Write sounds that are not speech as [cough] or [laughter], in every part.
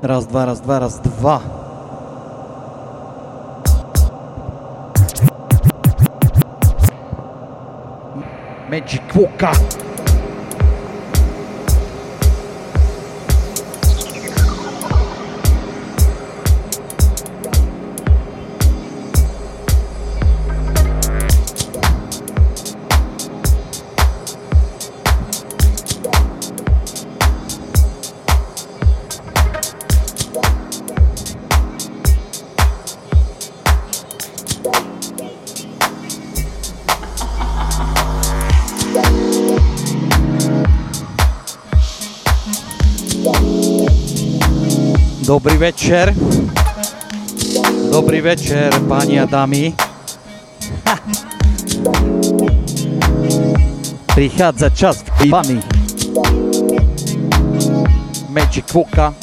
Раз, два, раз, два, раз, два. Magic Walker. Dobrý večer. Dobrý večer, páni a dámy. Ha. Prichádza čas v výbany. Meči kvoka.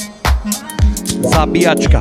Zabíjačka.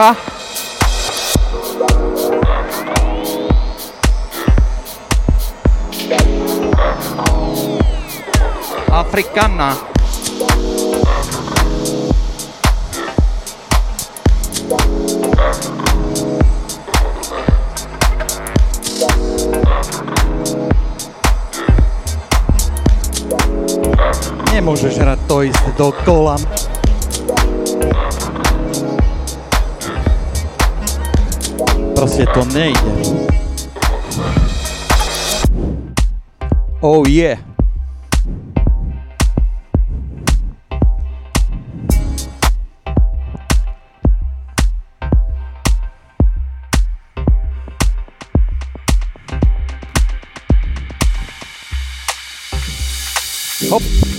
Rebeka. Africana. Nemôžeš hrať to isté dokola. você torneia. Né? Oh yeah. Hop.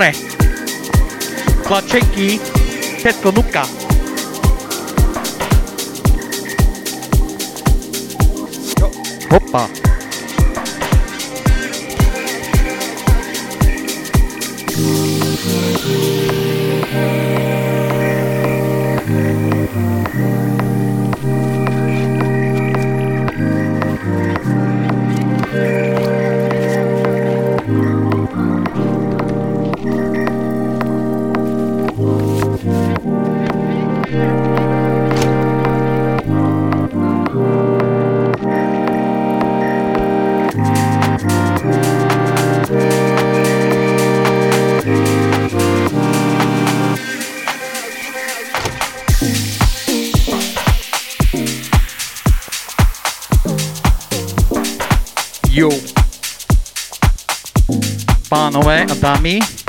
Hopa. More. Tlačenky. Všetko nuka. Hopa. Tommy.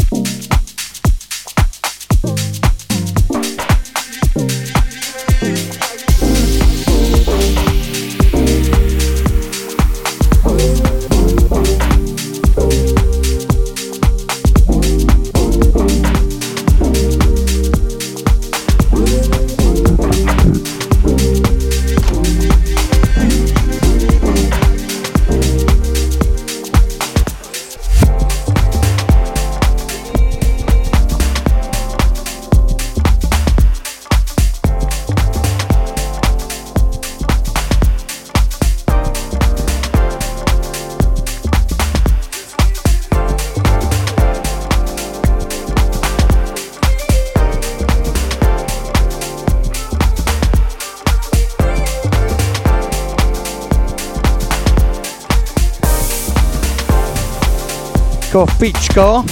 Kofičko.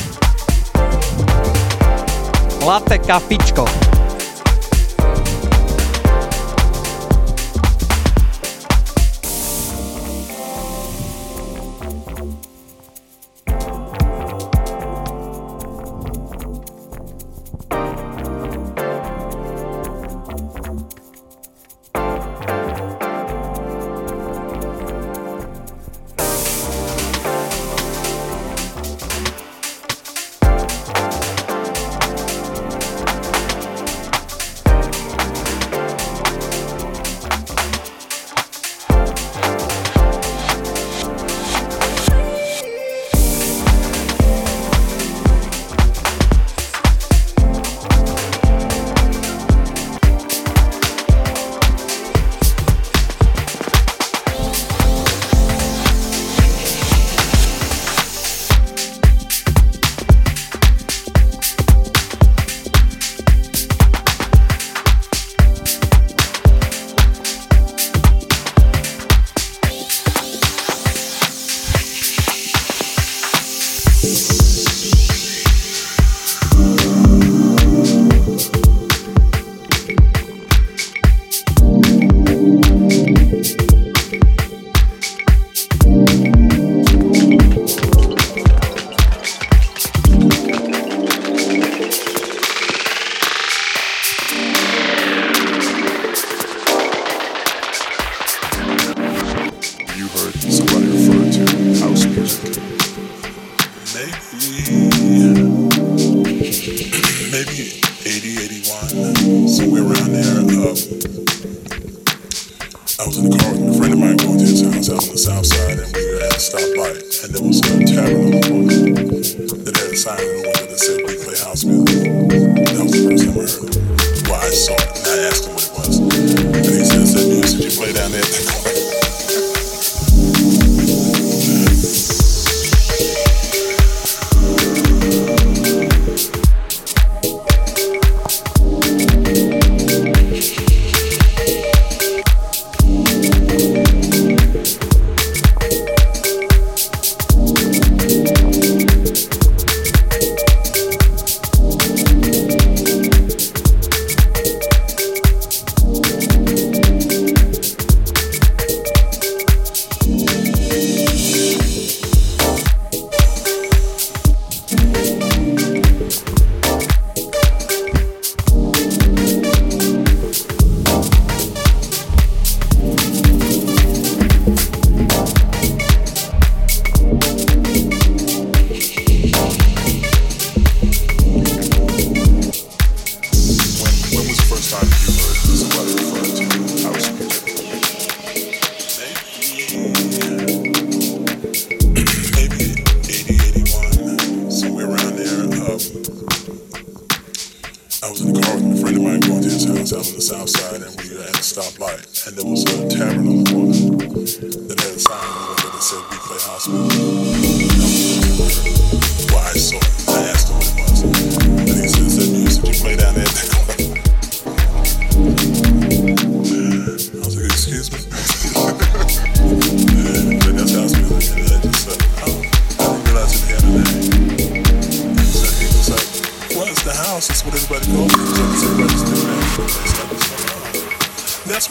Latte kafičko.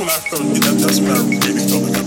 I heard you, that, that's my I really felt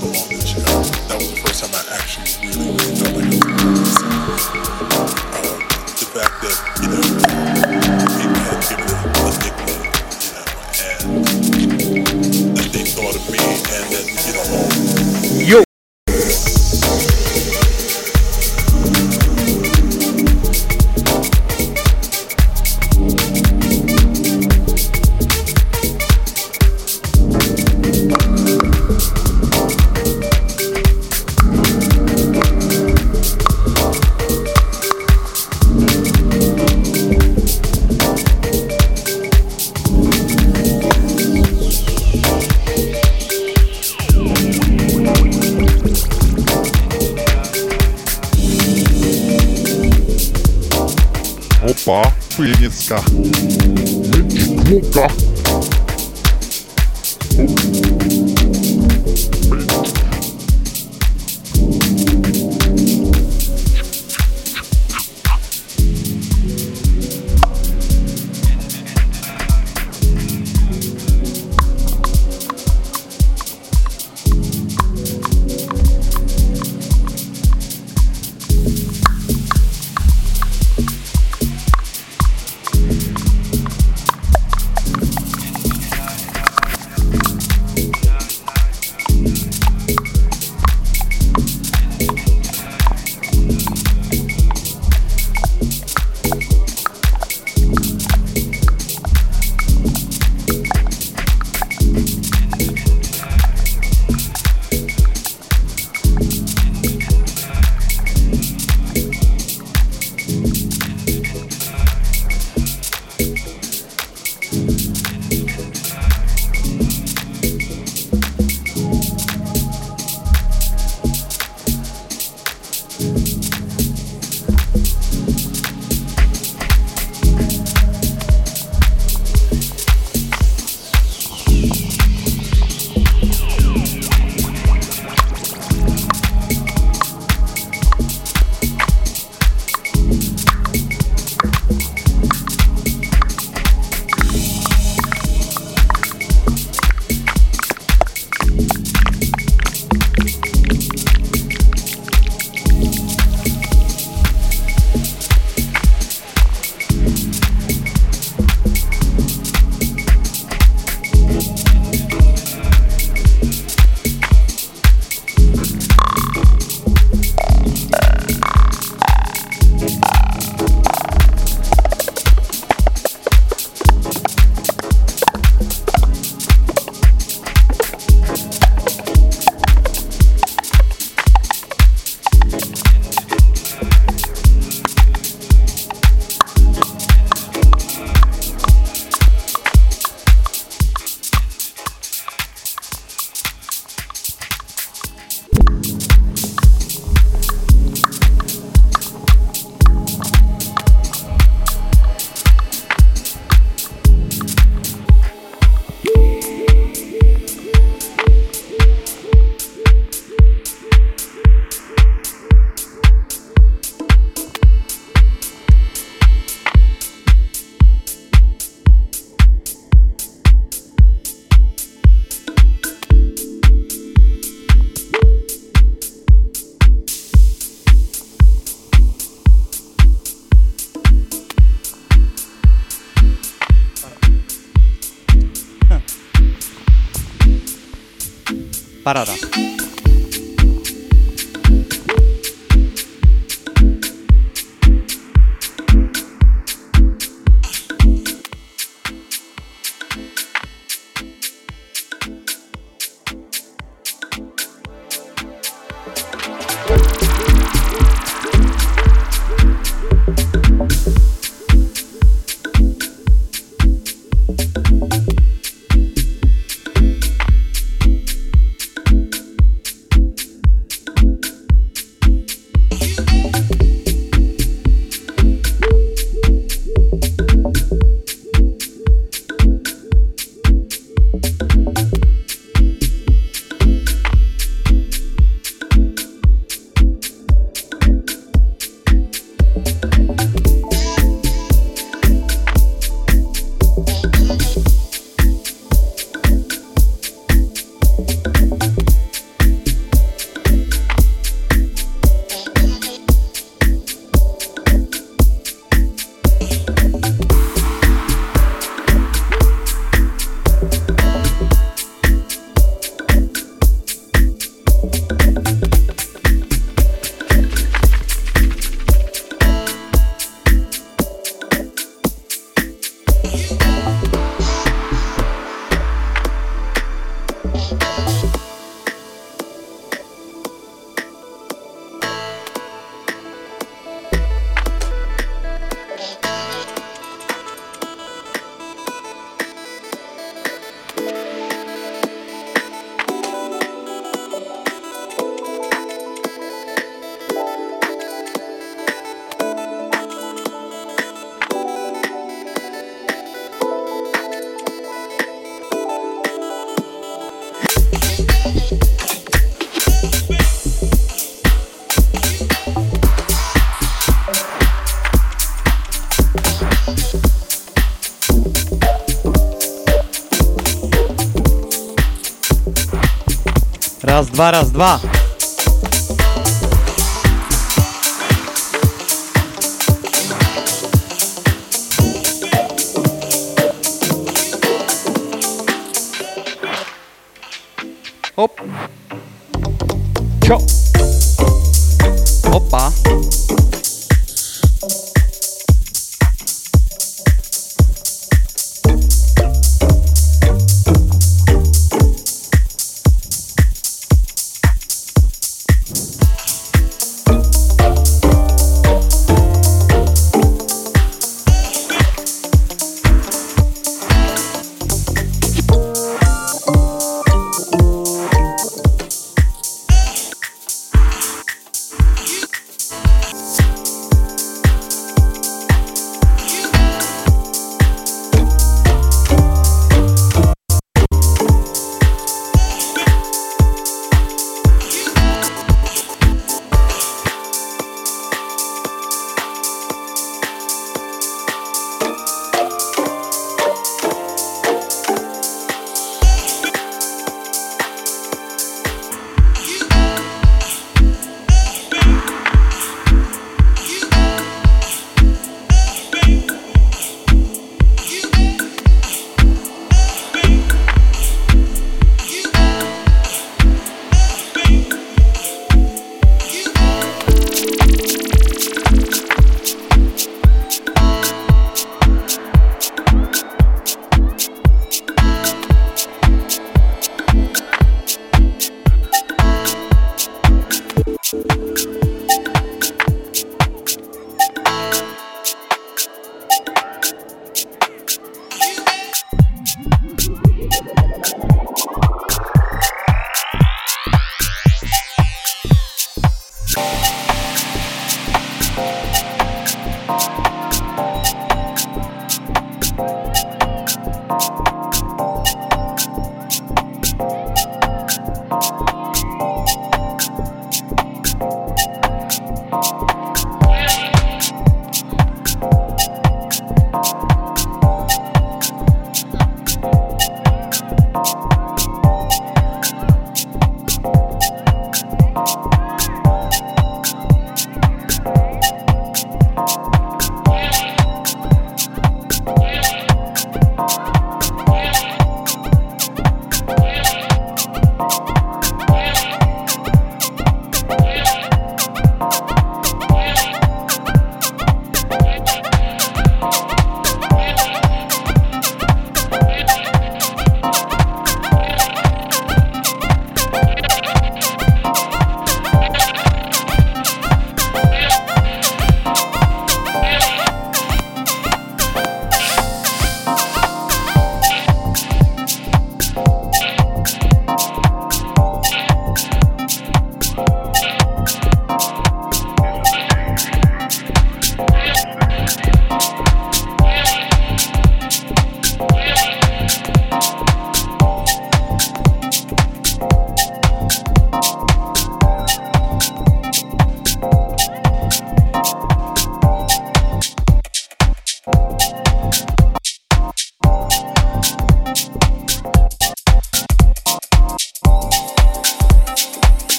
parada. वाह।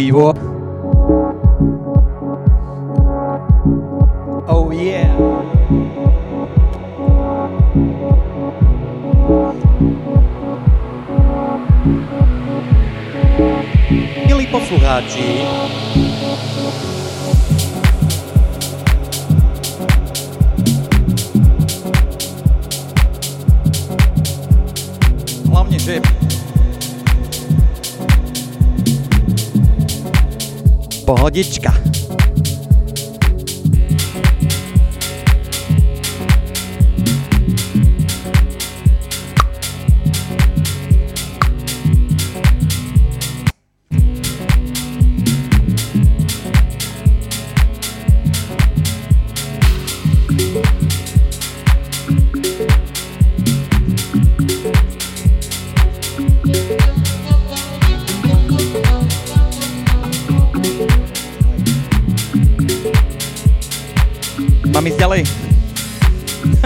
比波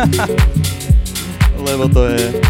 [laughs] Lebo to je